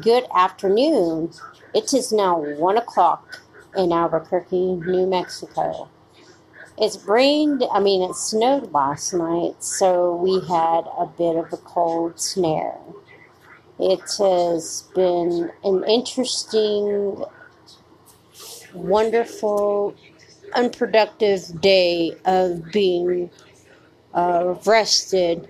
Good afternoon. It is now one o'clock in Albuquerque, New Mexico. It's rained, I mean, it snowed last night, so we had a bit of a cold snare. It has been an interesting, wonderful, unproductive day of being uh, rested.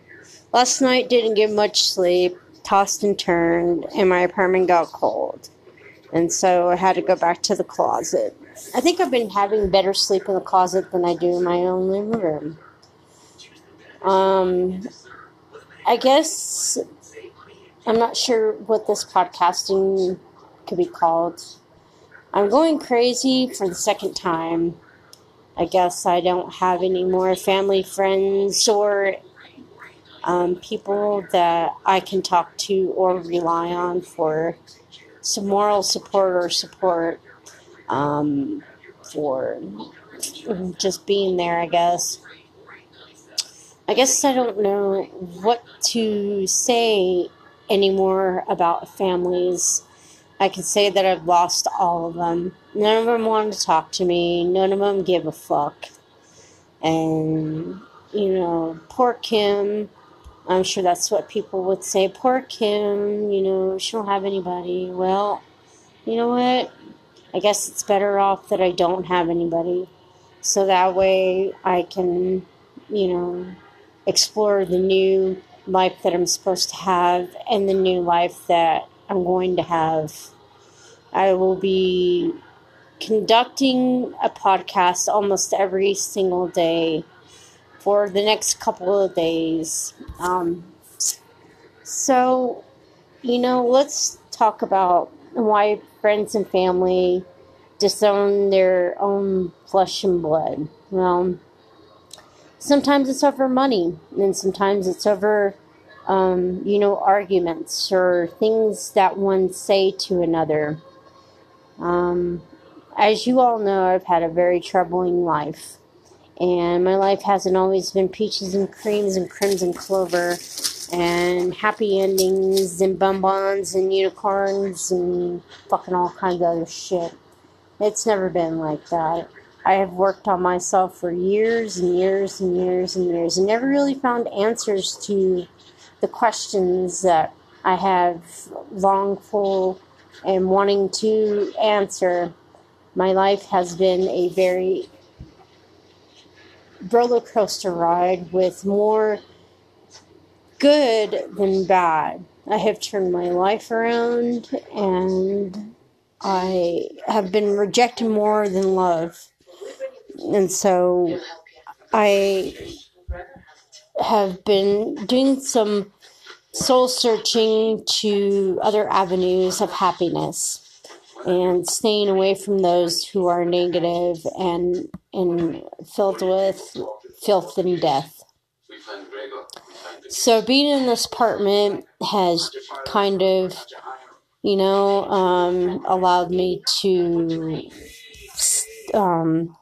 Last night didn't get much sleep tossed and turned, and my apartment got cold. And so I had to go back to the closet. I think I've been having better sleep in the closet than I do in my own living room. Um, I guess I'm not sure what this podcasting could be called. I'm going crazy for the second time. I guess I don't have any more family, friends, or um, people that I can talk to or rely on for some moral support or support um, for just being there, I guess. I guess I don't know what to say anymore about families. I can say that I've lost all of them. None of them wanted to talk to me. None of them give a fuck. And, you know, poor Kim I'm sure that's what people would say. Poor Kim, you know, she don't have anybody. Well, you know what? I guess it's better off that I don't have anybody. So that way I can, you know, explore the new life that I'm supposed to have and the new life that I'm going to have. I will be conducting a podcast almost every single day for the next couple of days. Um, so, you know, let's talk about why friends and family disown their own flesh and blood. Well, sometimes it's over money, and sometimes it's over, um, you know, arguments or things that one say to another. Um, as you all know, I've had a very troubling life and my life hasn't always been peaches and creams and crimson clover and happy endings and bonbons and unicorns and fucking all kinds of other shit. It's never been like that. I have worked on myself for years and years and years and years and never really found answers to the questions that I have longed for and wanting to answer. My life has been a very roller coaster ride with more good than bad. I have turned my life around and I have been rejected more than love. And so I have been doing some soul searching to other avenues of happiness and staying away from those who are negative and and filled with filth and death. So being in this apartment has kind of, you know, um, allowed me to um,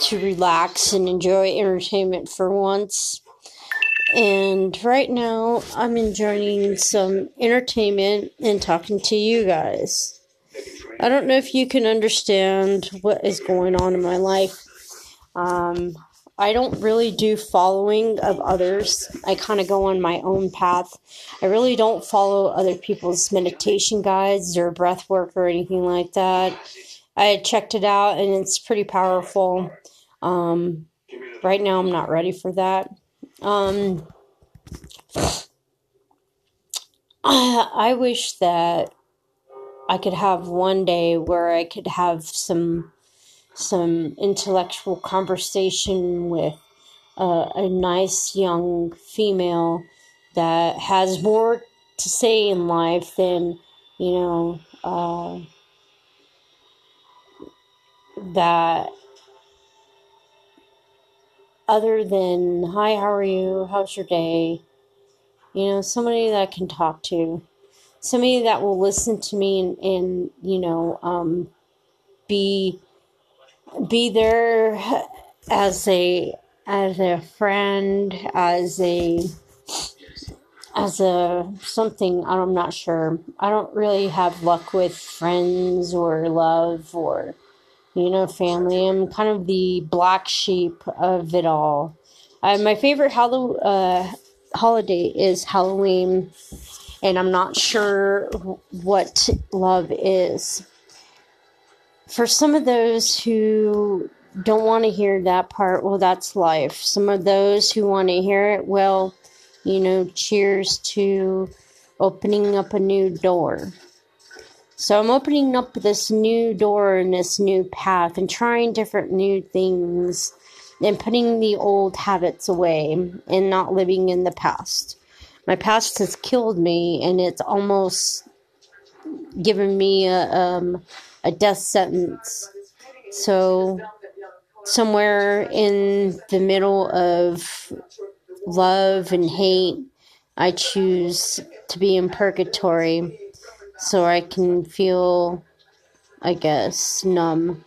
to relax and enjoy entertainment for once. And right now, I'm enjoying some entertainment and talking to you guys. I don't know if you can understand what is going on in my life. Um, I don't really do following of others. I kind of go on my own path. I really don't follow other people's meditation guides or breath work or anything like that. I checked it out and it's pretty powerful. Um, right now, I'm not ready for that. Um, I wish that I could have one day where I could have some some intellectual conversation with uh, a nice young female that has more to say in life than you know uh, that other than hi how are you? How's your day? You know somebody that I can talk to. Somebody that will listen to me and, and you know um, be be there as a as a friend as a as a something I'm not sure. I don't really have luck with friends or love or you know family. I'm kind of the black sheep of it all. Uh, my favorite Hallow, uh, holiday is Halloween, and I'm not sure what love is for some of those who don't want to hear that part, well, that's life. Some of those who want to hear it, well, you know, cheers to opening up a new door. So I'm opening up this new door and this new path and trying different new things and putting the old habits away and not living in the past. My past has killed me and it's almost given me a, um, a death sentence. So, somewhere in the middle of love and hate, I choose to be in purgatory so I can feel, I guess, numb.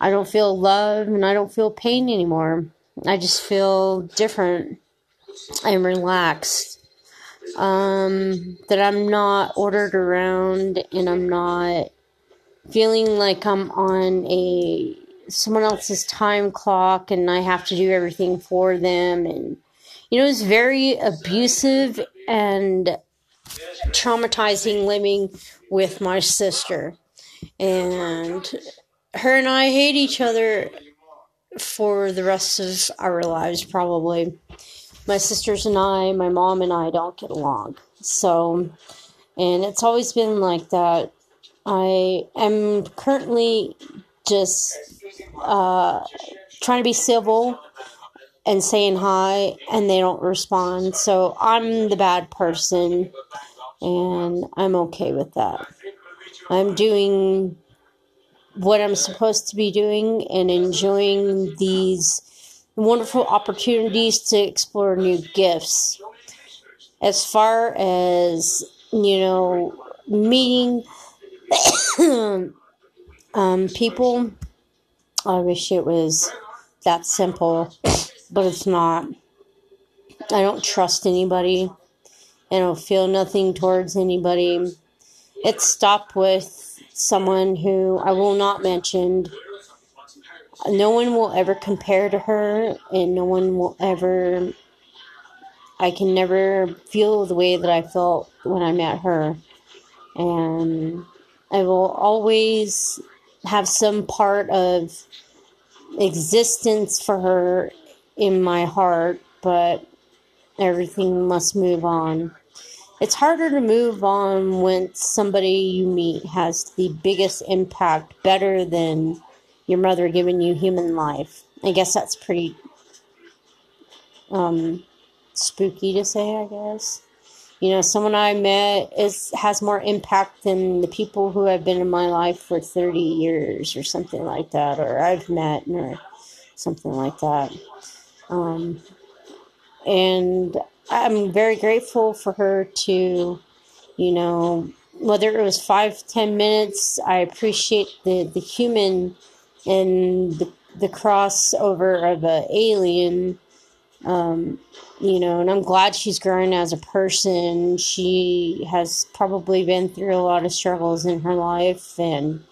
I don't feel love and I don't feel pain anymore. I just feel different. I'm relaxed. Um, that I'm not ordered around and I'm not feeling like I'm on a someone else's time clock and I have to do everything for them and you know it's very abusive and traumatizing living with my sister. And her and I hate each other for the rest of our lives probably. My sisters and I my mom and I don't get along. So and it's always been like that. I am currently just uh, trying to be civil and saying hi, and they don't respond. So I'm the bad person, and I'm okay with that. I'm doing what I'm supposed to be doing and enjoying these wonderful opportunities to explore new gifts. As far as, you know, meeting um, people, I wish it was that simple, but it's not. I don't trust anybody. I don't feel nothing towards anybody. It stopped with someone who I will not mention. No one will ever compare to her, and no one will ever. I can never feel the way that I felt when I met her. And I will always have some part of existence for her in my heart, but everything must move on. It's harder to move on when somebody you meet has the biggest impact, better than your mother giving you human life. I guess that's pretty um, spooky to say, I guess. You know, someone I met is has more impact than the people who have been in my life for 30 years or something like that, or I've met or something like that. Um, and I'm very grateful for her to, you know, whether it was five, ten minutes, I appreciate the, the human and the, the crossover of an alien, um, you know, and I'm glad she's growing as a person. She has probably been through a lot of struggles in her life, and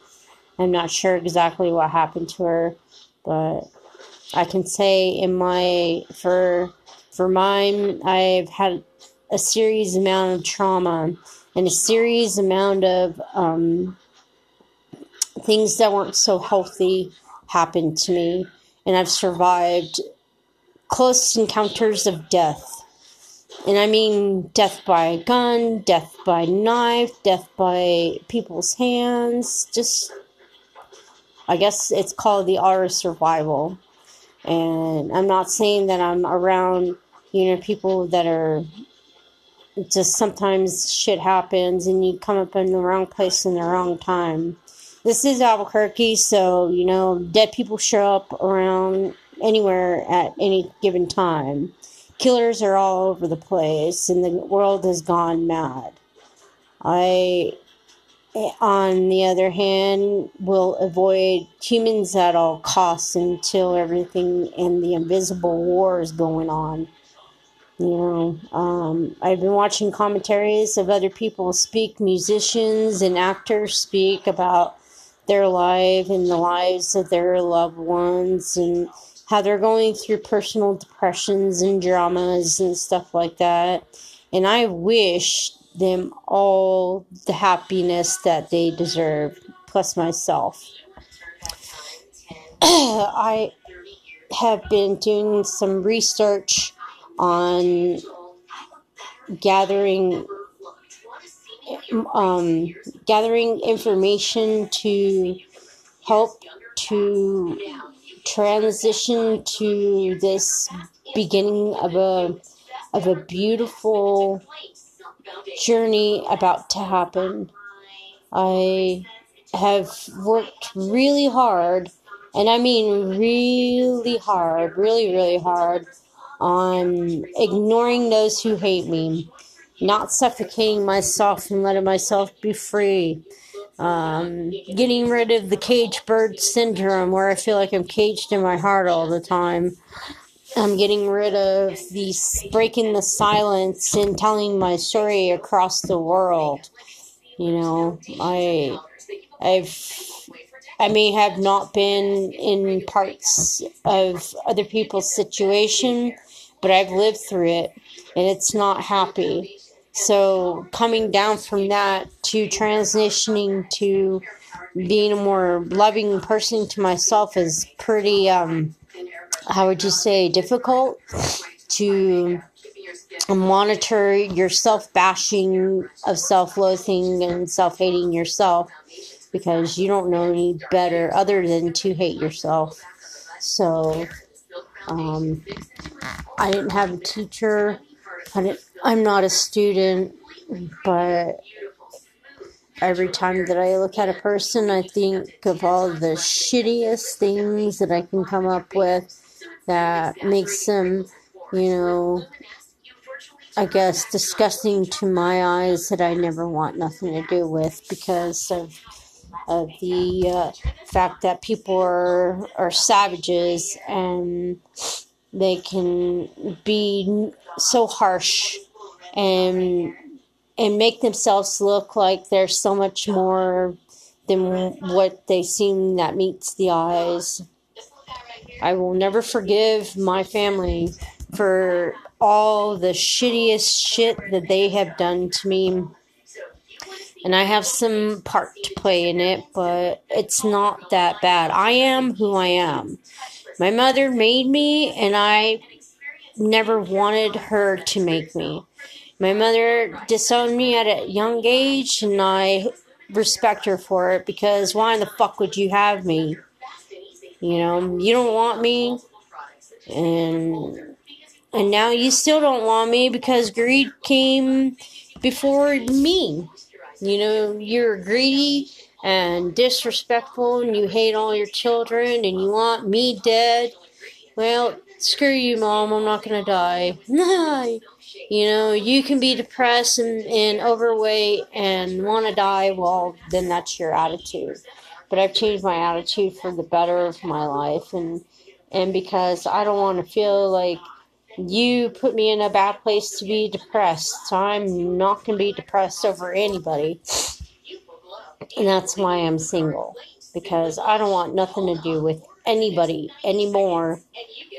I'm not sure exactly what happened to her, but I can say in my, for for mine, I've had a series amount of trauma and a series amount of um, things that weren't so healthy happened to me, and I've survived close encounters of death. And I mean death by gun, death by knife, death by people's hands. Just, I guess it's called the art of survival. And I'm not saying that I'm around you know, people that are just sometimes shit happens and you come up in the wrong place in the wrong time. This is Albuquerque, so you know, dead people show up around anywhere at any given time. Killers are all over the place, and the world has gone mad. I, on the other hand, will avoid humans at all costs until everything in the invisible war is going on. You know, um, I've been watching commentaries of other people speak, musicians and actors speak about their life and the lives of their loved ones and how they're going through personal depressions and dramas and stuff like that. And I wish them all the happiness that they deserve, plus myself. I have been doing some research on gathering um, gathering information to help to transition to this beginning of a of a beautiful journey about to happen. I have worked really hard, and I mean really hard, really, really hard on ignoring those who hate me, not suffocating myself and letting myself be free. Um, getting rid of the cage bird syndrome where I feel like I'm caged in my heart all the time. I'm getting rid of the breaking the silence and telling my story across the world. You know, I I've I may have not been in parts of other people's situation, but I've lived through it and it's not happy. So coming down from that to transitioning to being a more loving person to myself is pretty um how would you say difficult to monitor your self bashing of self loathing and self hating yourself because you don't know any better other than to hate yourself. So um, I didn't have a teacher. I I'm not a student, but every time that I look at a person, I think of all the shittiest things that I can come up with that makes them, you know, I guess disgusting to my eyes that I never want nothing to do with because of of the uh, fact that people are are savages and they can be so harsh and and make themselves look like they're so much more than what they seem that meets the eyes. I will never forgive my family for all the shittiest shit that they have done to me. And I have some part to play in it, but it's not that bad. I am who I am. My mother made me, and I never wanted her to make me. My mother disowned me at a young age, and I respect her for it because why in the fuck would you have me? You know, you don't want me, and and now you still don't want me because greed came before me. You know, you're greedy and disrespectful, and you hate all your children, and you want me dead. Well, screw you, mom. I'm not gonna die. you know, you can be depressed and, and overweight and want to die. Well, then that's your attitude but I've changed my attitude for the better of my life and and because I don't want to feel like you put me in a bad place to be depressed. So I'm not going to be depressed over anybody. And that's why I'm single because I don't want nothing to do with anybody anymore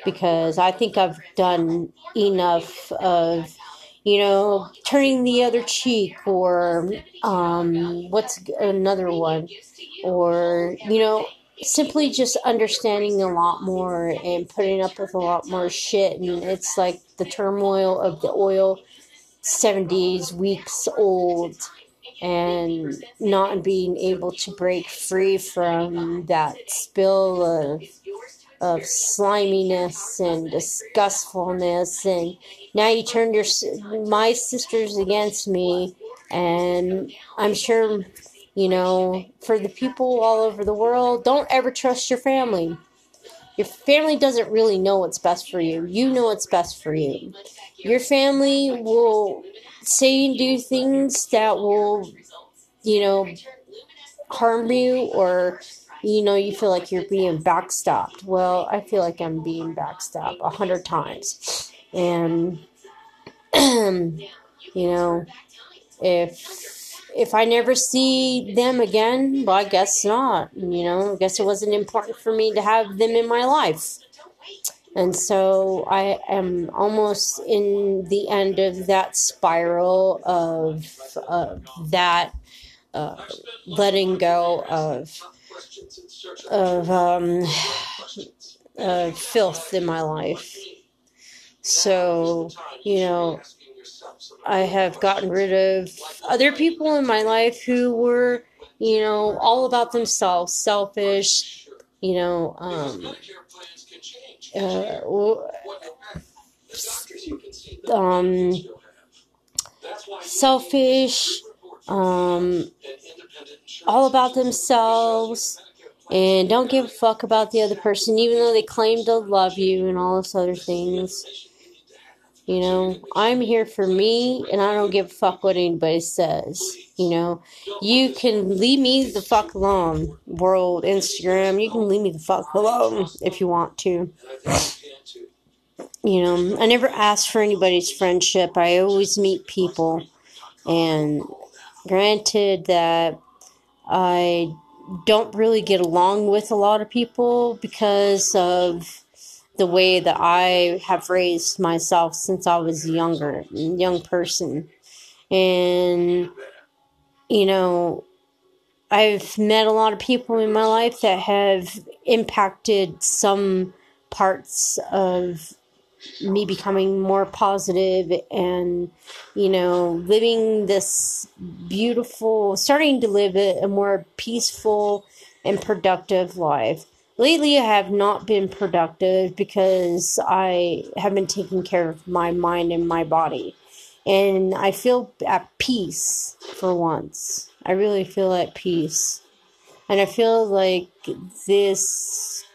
because I think I've done enough of you know turning the other cheek or um what's another one or you know simply just understanding a lot more and putting up with a lot more shit. And it's like the turmoil of the oil 70s weeks old and not being able to break free from that spill of of sliminess and disgustfulness. And now you turned your my sisters against me and i'm sure you know, for the people all over the world, don't ever trust your family. Your family doesn't really know what's best for you. You know what's best for you. Your family will say and do things that will, you know, harm you or you know you feel like you're being backstopped well i feel like i'm being backstopped a hundred times and you know if if I never see them again, well, I guess not. You know, I guess it wasn't important for me to have them in my life. And so I am almost in the end of that spiral of, of that uh, letting go of of um, uh, filth in my life. So, you know, I have gotten rid of other people in my life who were, you know, all about themselves, selfish, you know, um, uh, um, selfish, um, all about themselves, and don't give a fuck about the other person, even though they claim to love you and all those other things. You know, I'm here for me and I don't give a fuck what anybody says. You know, you can leave me the fuck alone, world, Instagram. You can leave me the fuck alone if you want to. You know, I never ask for anybody's friendship. I always meet people. And granted that I don't really get along with a lot of people because of the way that I have raised myself since I was younger, young person. And, you know, I've met a lot of people in my life that have impacted some parts of me becoming more positive and, you know, living this beautiful, starting to live a, more peaceful and productive life lately I have not been productive because I have been taking care of my mind and my body. And I feel at peace for once. I really feel at peace. And I feel like this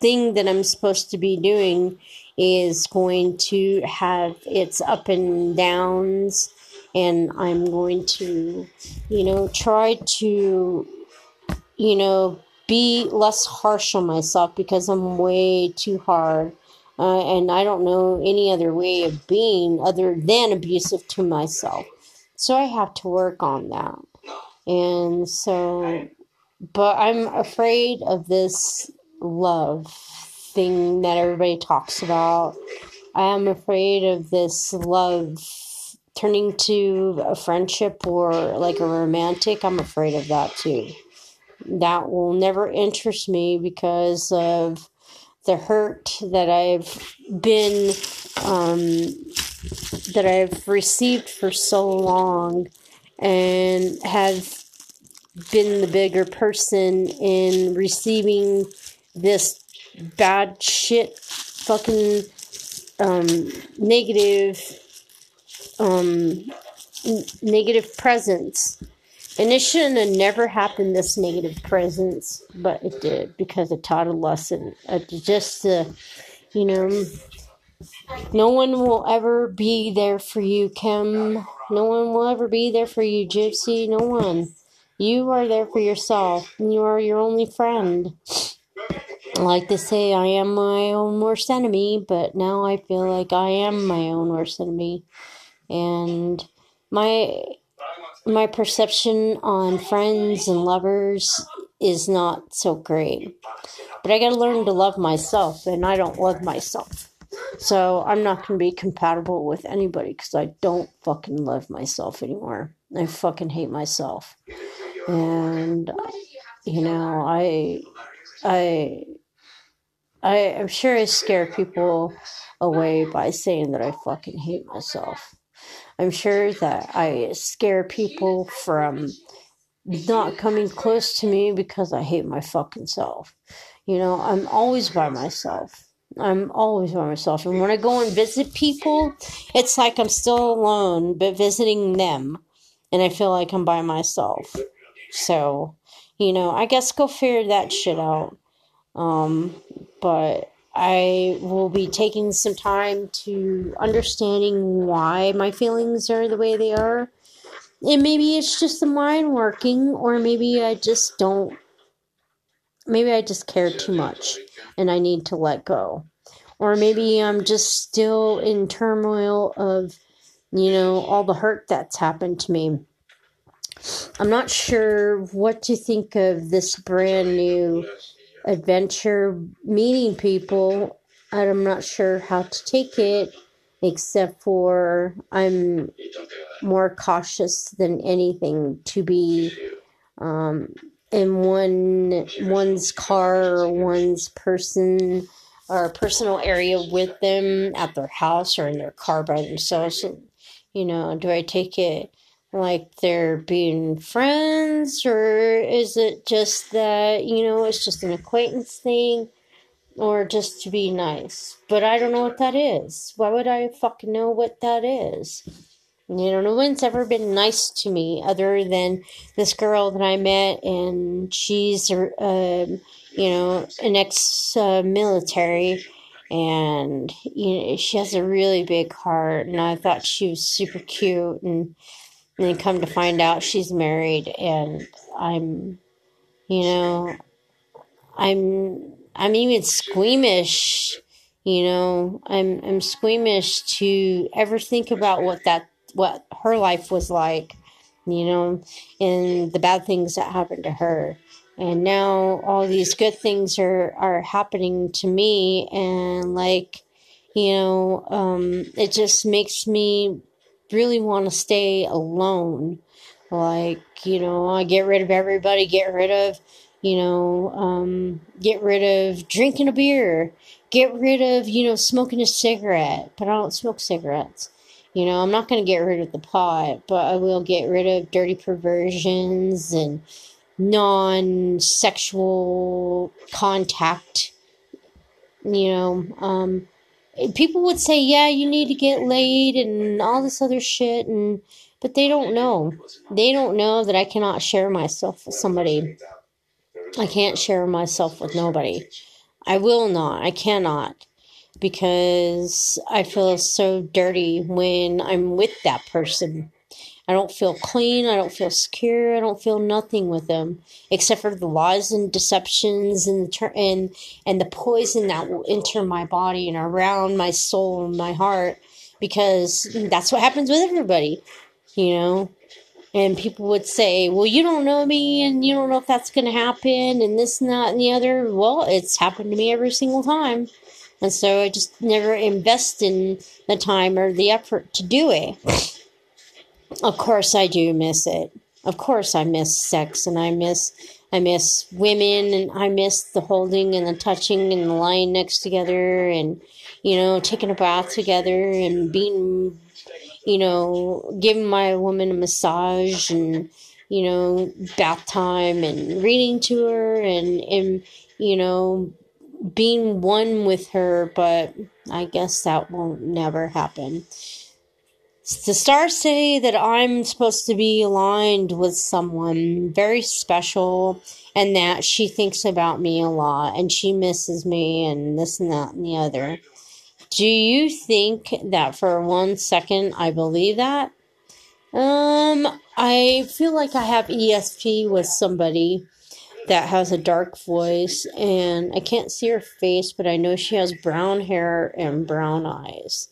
thing that I'm supposed to be doing is going to have its up and downs. And I'm going to, you know, try to, you know, be less harsh on myself because I'm way too hard. Uh, and I don't know any other way of being other than abusive to myself. So I have to work on that. And so, but I'm afraid of this love thing that everybody talks about. I am afraid of this love turning to a friendship or like a romantic. I'm afraid of that too. That will never interest me because of the hurt that I've been um, that I've received for so long and have been the bigger person in receiving this bad shit fucking um, negative um, n- negative presence and it shouldn't have never happened this negative presence but it did because it taught a lesson. Uh, just uh, you know no one will ever be there for you kim. No one will ever be there for you gypsy. No one. You are there for yourself and you are your only friend. I like to say I am my own worst enemy, but now I feel like I am my own worst enemy. And my my perception on friends and lovers is not so great. But I got to learn to love myself and I don't love myself. So I'm not going to be compatible with anybody cuz I don't fucking love myself anymore. I fucking hate myself. And you know, I I I, am sure I scare people away by saying that I fucking hate myself. I'm sure that I scare people from not coming close to me because I hate my fucking self. You know, I'm always by myself. I'm always by myself. And when I go and visit people, it's like I'm still alone, but visiting them. And I feel like I'm by myself. So, you know, I guess go figure that shit out. Um, but I will be taking some time to understanding why my feelings are the way they are. And maybe it's just the mind working, or maybe I just don't, maybe I just care too much and I need to let go. Or maybe I'm just still in turmoil of, you know, all the hurt that's happened to me. I'm not sure what to think of this brand new adventure meeting people. I'm not sure how to take it, except for I'm more cautious than anything to be um, in one one's car or one's person or personal area with them at their house or in their car by themselves. You know, do I take it like they're being friends or is it just that you know it's just an acquaintance thing or just to be nice? But i don't know what that is. Why would i fucking know what that is? You know no one's ever been nice to me other than this girl that i met and she's uh, you know an ex-military and you know she has a really big heart and i thought she was super cute and and then come to find out she's married and I'm you know I'm I'm even squeamish you know I'm I'm squeamish to ever think about what that what her life was like you know and the bad things that happened to her. And now all these good things are are happening to me and like you know um it just makes me really want to stay alone. Like, you know, I get rid of everybody, get rid of, you know, um, get rid of drinking a beer, get rid of, you know, smoking a cigarette, but I don't smoke cigarettes. You know, I'm not going to get rid of the pot, but I will get rid of dirty perversions and non sexual contact. You know, um, people would say, "Yeah, you need to get laid and all this other shit," and but they don't know. They don't know that I cannot share myself with somebody. I can't share myself with nobody. I will not. I cannot because I feel so dirty when I'm with that person. I don't feel clean. I don't feel secure. I don't feel nothing with them except for the lies and deceptions and the and and the poison that will enter my body and around my soul and my heart because that's what happens with everybody, you know. and people would say, Well, you don't know me, and you don't know if that's going to happen, and this and that and the other. Well, it's happened to me every single time. And so I just never invest in the time or the effort to do it. Of course, I do miss it. Of course, I miss sex, and I miss I miss women, and I miss the holding and the touching and the lying next together, and you know, taking a bath together and being you know, giving my woman a massage and, you know, bath time and reading to her and, and, you know, being one with her, but I guess that won't never happen. The stars say that I'm supposed to be aligned with someone very special and that she thinks about me a lot and she misses me and this and that and the other. Do you think that for one second I believe that? Um, I feel like I have ESP with somebody that has a dark voice, and I can't see her face, but I know she has brown hair and brown eyes.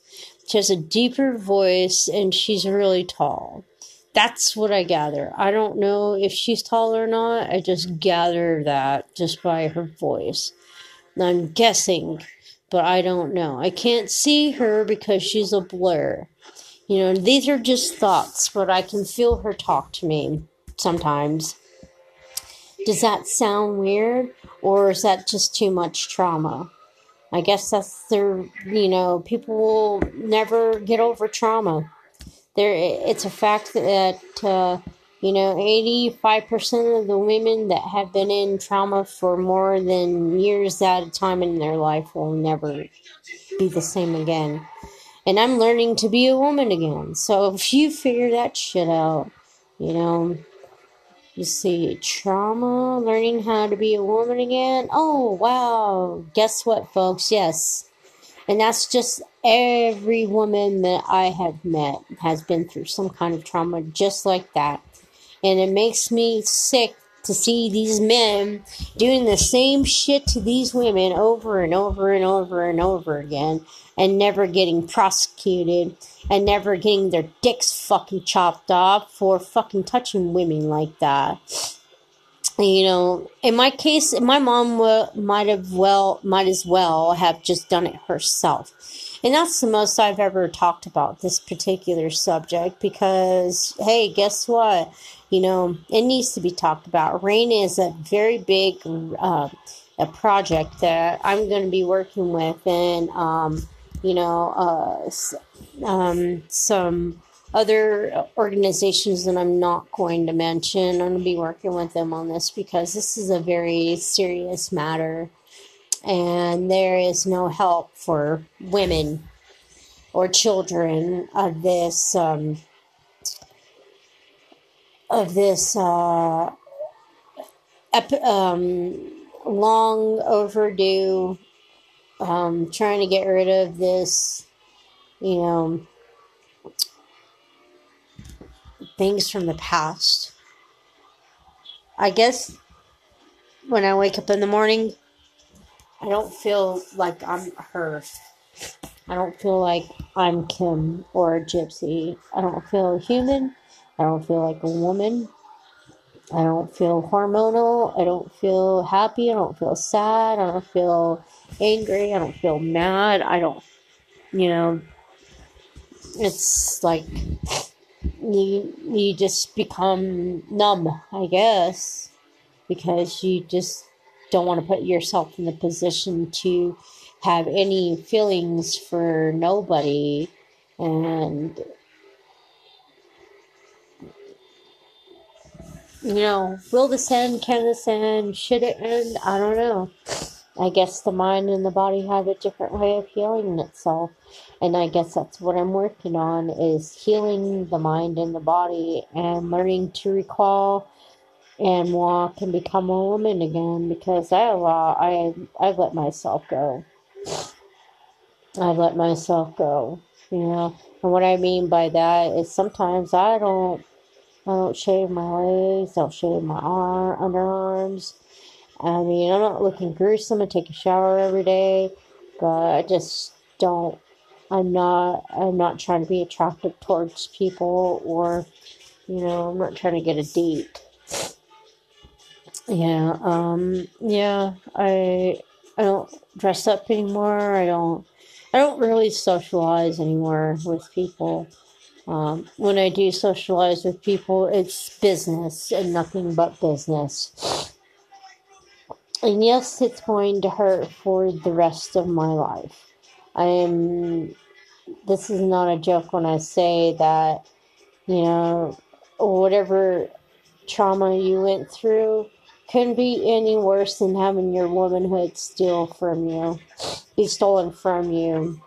She has a deeper voice, and she's really tall. That's what I gather. I don't know if she's tall or not. I just gather that just by her voice. I'm guessing but I don't know. I can't see her because she's a blur. You know, these are just thoughts, but I can feel her talk to me sometimes. Does that sound weird? Or is that just too much trauma? I guess that's their, you know, people will never get over trauma. There, it's a fact that uh, you know, 85% of the women that have been in trauma for more than years at a time in their life will never be the same again. And I'm learning to be a woman again. So if you figure that shit out, you know, you see trauma, learning how to be a woman again. Oh, wow. Guess what, folks? Yes. And that's just every woman that I have met has been through some kind of trauma just like that. And it makes me sick to see these men doing the same shit to these women over and over and over and over again and never getting prosecuted and never getting their dicks fucking chopped off for fucking touching women like that. You know, in my case, my mom might have well, might as well have just done it herself. And that's the most I've ever talked about this particular subject because, hey, guess what? you know, it needs to be talked about. RAINN is a very big uh, a project that I'm going to be working with, and um, you know, uh, um, some other organizations that I'm not going to mention. I'm going to be working with them on this because this is a very serious matter, and there is no help for women or children of this. Um, of this uh, ep- um, long overdue um, trying to get rid of this, you know, things from the past. I guess when I wake up in the morning, I don't feel like I'm her. I don't feel like I'm Kim or a gypsy. I don't feel human. I don't feel like a woman. I don't feel hormonal. I don't feel happy. I don't feel sad. I don't feel angry. I don't feel mad. I don't, you know, it's like you, you just become numb, I guess, because you just don't want to put yourself in the position to have any feelings for nobody. And you know, will this end? Can this end? Should it end? I don't know. I guess the mind and the body have a different way of healing itself. And I guess that's what I'm working on is healing the mind and the body and learning to recall and walk and become a woman again because I I I've let myself go. I've let myself go, you know. And what I mean by that is sometimes I don't I don't shave my legs. I don't shave my arm, underarms. I mean, I'm not looking gruesome. I take a shower every day, but I just don't. I'm not. I'm not trying to be attractive towards people or You know, I'm not trying to get a date. Yeah, um, yeah, I I don't dress up anymore. I don't I don't really socialize anymore with people. Um, when I do socialize with people, it's business and nothing but business. And yes, it's going to hurt for the rest of my life. I am, this is not a joke when I say that, you know, whatever trauma you went through couldn't be any worse than having your womanhood steal from you, be stolen from you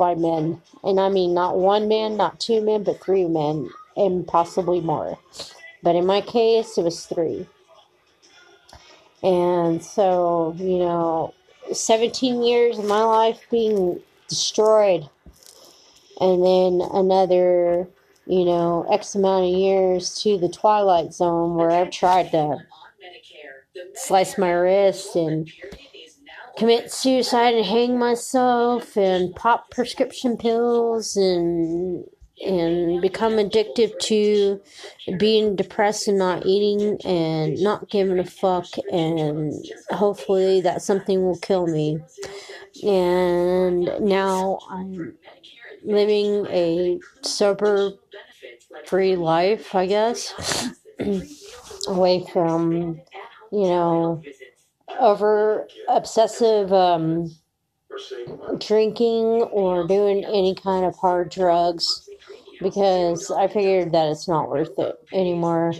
by men. And I mean, not one man, not two men, but three men, and possibly more. But in my case, it was three. And so, you know, 17 years of my life being destroyed. And then another, you know, X amount of years to the Twilight Zone where I've tried to slice my wrist and commit suicide and hang myself and pop prescription pills and and become addicted to being depressed and not eating and not giving a fuck and hopefully that something will kill me. And now i'm living a sober free life i guess. Away from you know over obsessive um, drinking or doing any kind of hard drugs because I figured that it's not worth it anymore.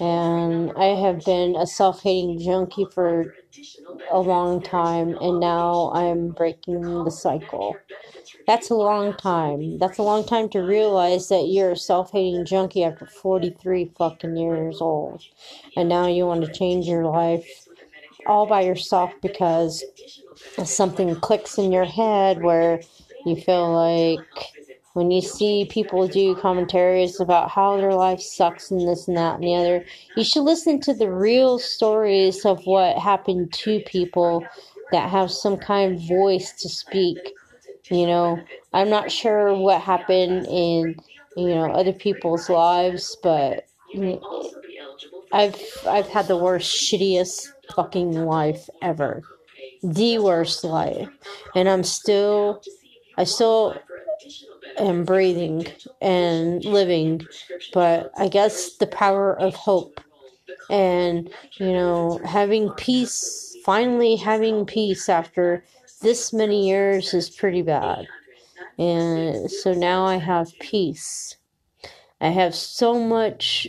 And I have been a self hating junkie for a long time, and now I'm breaking the cycle. That's a long time. That's a long time to realize that you're a self hating junkie after 43 fucking years old. And now you want to change your life all by yourself because something clicks in your head where you feel like when you see people do commentaries about how their life sucks and this and that and the other, you should listen to the real stories of what happened to people that have some kind of voice to speak. You know, I'm not sure what happened in you know other people's lives, but mm, I've I've had the worst, shittiest fucking life ever. The worst life. And I'm still, I still am breathing and living, but I guess the power of hope and, you know, having peace, finally having peace after this many years is pretty bad. And so now I have peace. I have so much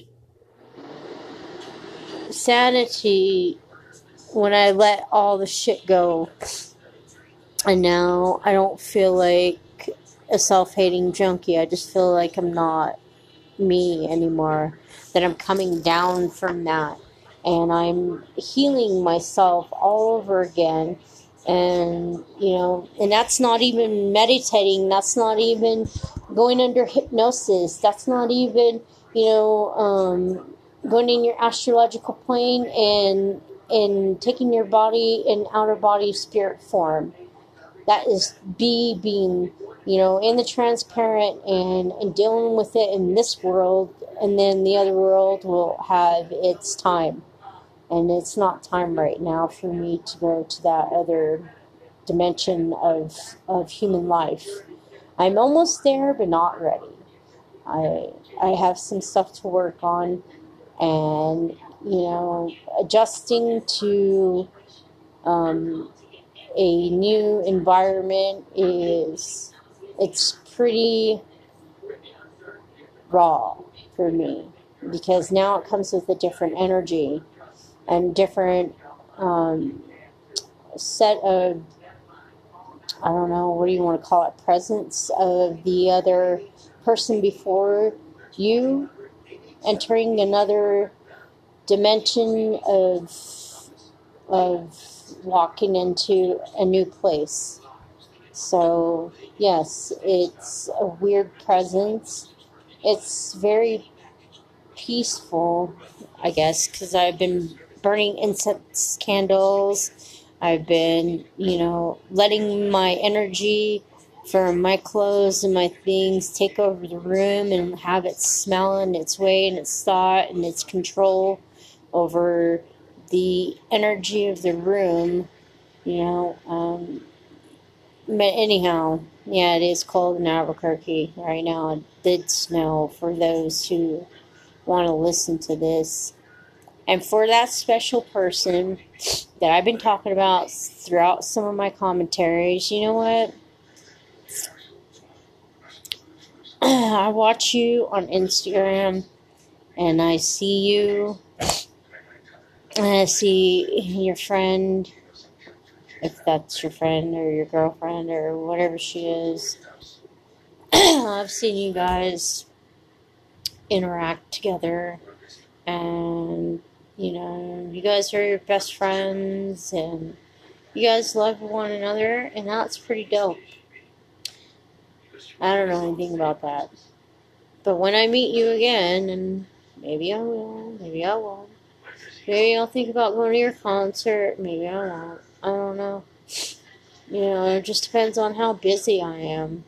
sanity when I let all the shit go. And now I don't feel like a self hating junkie. I just feel like I'm not me anymore. That I'm coming down from that. And I'm healing myself all over again. And, you know, and that's not even meditating. That's not even going under hypnosis. That's not even, you know, um, going in your astrological plane and in taking your body in outer body spirit form. That is be being, you know, in the transparent and, and dealing with it in this world, and then the other world will have its time. And it's not time right now for me to go to that other dimension of, of human life. I'm almost there, but not ready. I, I have some stuff to work on, and you know, adjusting to um, a new environment is it's pretty raw for me because now it comes with a different energy and different um, set of I don't know what do you want to call it presence of the other person before you entering another dimension of of walking into a new place. So, yes, it's a weird presence. It's very peaceful, I guess, because I've been burning incense candles. I've been, you know, letting my energy for my clothes and my things take over the room and have it smell in its way and its thought and its control over the energy of the room, you know. Um, but anyhow, yeah, it is cold in Albuquerque right now. It did snow for those who want to listen to this. And for that special person that I've been talking about throughout some of my commentaries, you know what? I watch you on Instagram and I see you. I see your friend, if that's your friend or your girlfriend or whatever she is. I've seen you guys interact together and you know you guys are your best friends and you guys love one another and that's pretty dope. I don't know anything about that. But when i meet you again and maybe i will maybe i won't maybe i'll think about going to your concert maybe i won't i don't know you know it just depends on how busy i am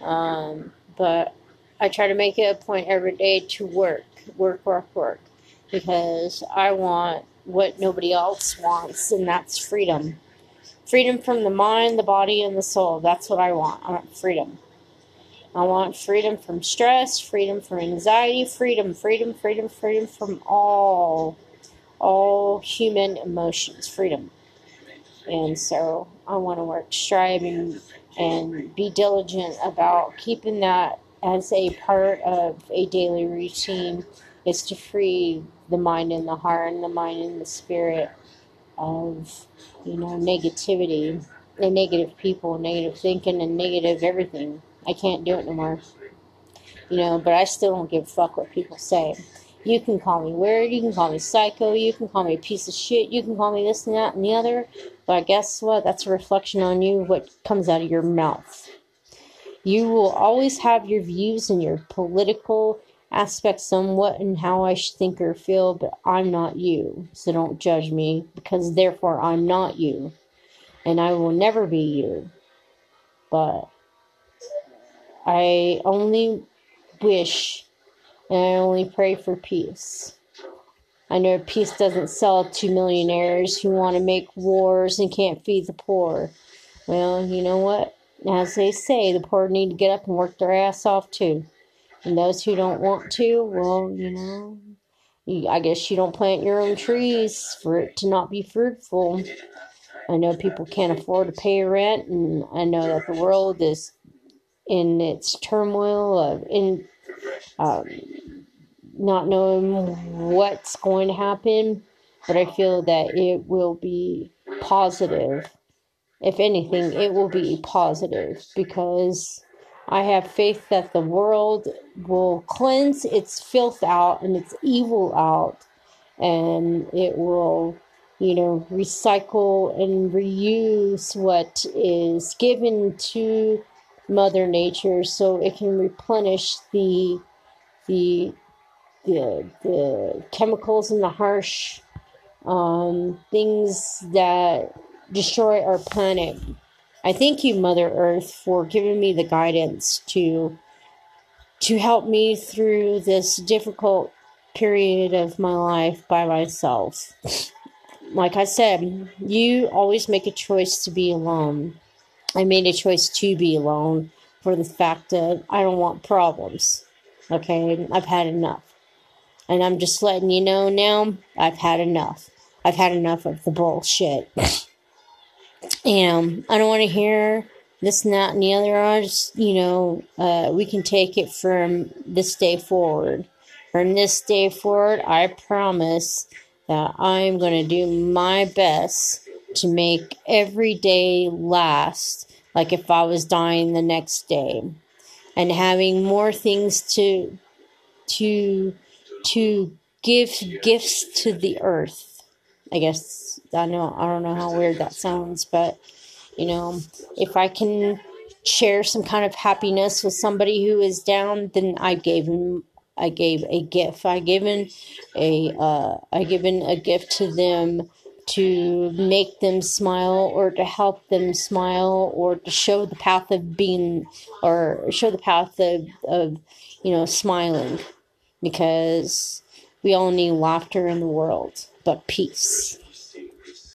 um, but I try to make it a point every day to work, work, work, work, because I want what nobody else wants, and that's freedom. Freedom from the mind, the body, and the soul. That's what I want. I want freedom. I want freedom from stress, freedom from anxiety, freedom, freedom, freedom, freedom from all, all human emotions, freedom. And so I want to work, strive, and, and be diligent about keeping that as a part of a daily routine is to free the mind and the heart and the mind and the spirit of you know negativity and negative people negative thinking and negative everything. I can't do it no more. You know but i still don't give a fuck what people say you can call me weird you can call me psycho you can call me a piece of shit you can call me this and that and the other but guess what that's a reflection on you what comes out of your mouth you will always have your views and your political aspects on what and how I think or feel, but I'm not you. So don't judge me because therefore I'm not you. And I will never be you. But I only wish and I only pray for peace. I know peace doesn't sell to millionaires who want to make wars and can't feed the poor. Well, you know what? As they say, the poor need to get up and work their ass off too. And those who don't want to, well, you know, I guess you don't plant your own trees for it to not be fruitful. I know people can't afford to pay rent, and I know that the world is in its turmoil of in um, not knowing what's going to happen. But I feel that it will be positive if anything, it will be positive because I have faith that the world will cleanse its filth out and its evil out, and it will, you know, recycle and reuse what is given to Mother Nature so it can replenish the the the, the chemicals and the harsh um, things that destroy our planet. I thank you, Mother Earth, for giving me the guidance to to help me through this difficult period of my life by myself. Like I said, you always make a choice to be alone. I made a choice to be alone for the fact that I don't want problems. Okay, I've had enough. And I'm just letting you know now, I've had enough. I've had enough of the bullshit. And I don't want to hear this and that and the other. I just, you know, uh, we can take it from this day forward. From this day forward, I promise that I'm going to do my best to make every day last like if I was dying the next day and having more things to to to give gifts to the earth I guess I know I don't know how weird that sounds, but you know, if I can share some kind of happiness with somebody who is down, then I gave him I gave a gift. I given a uh, I given a gift to them to make them smile or to help them smile or to show the path of being or show the path of, of you know smiling. Because we all need laughter in the world but peace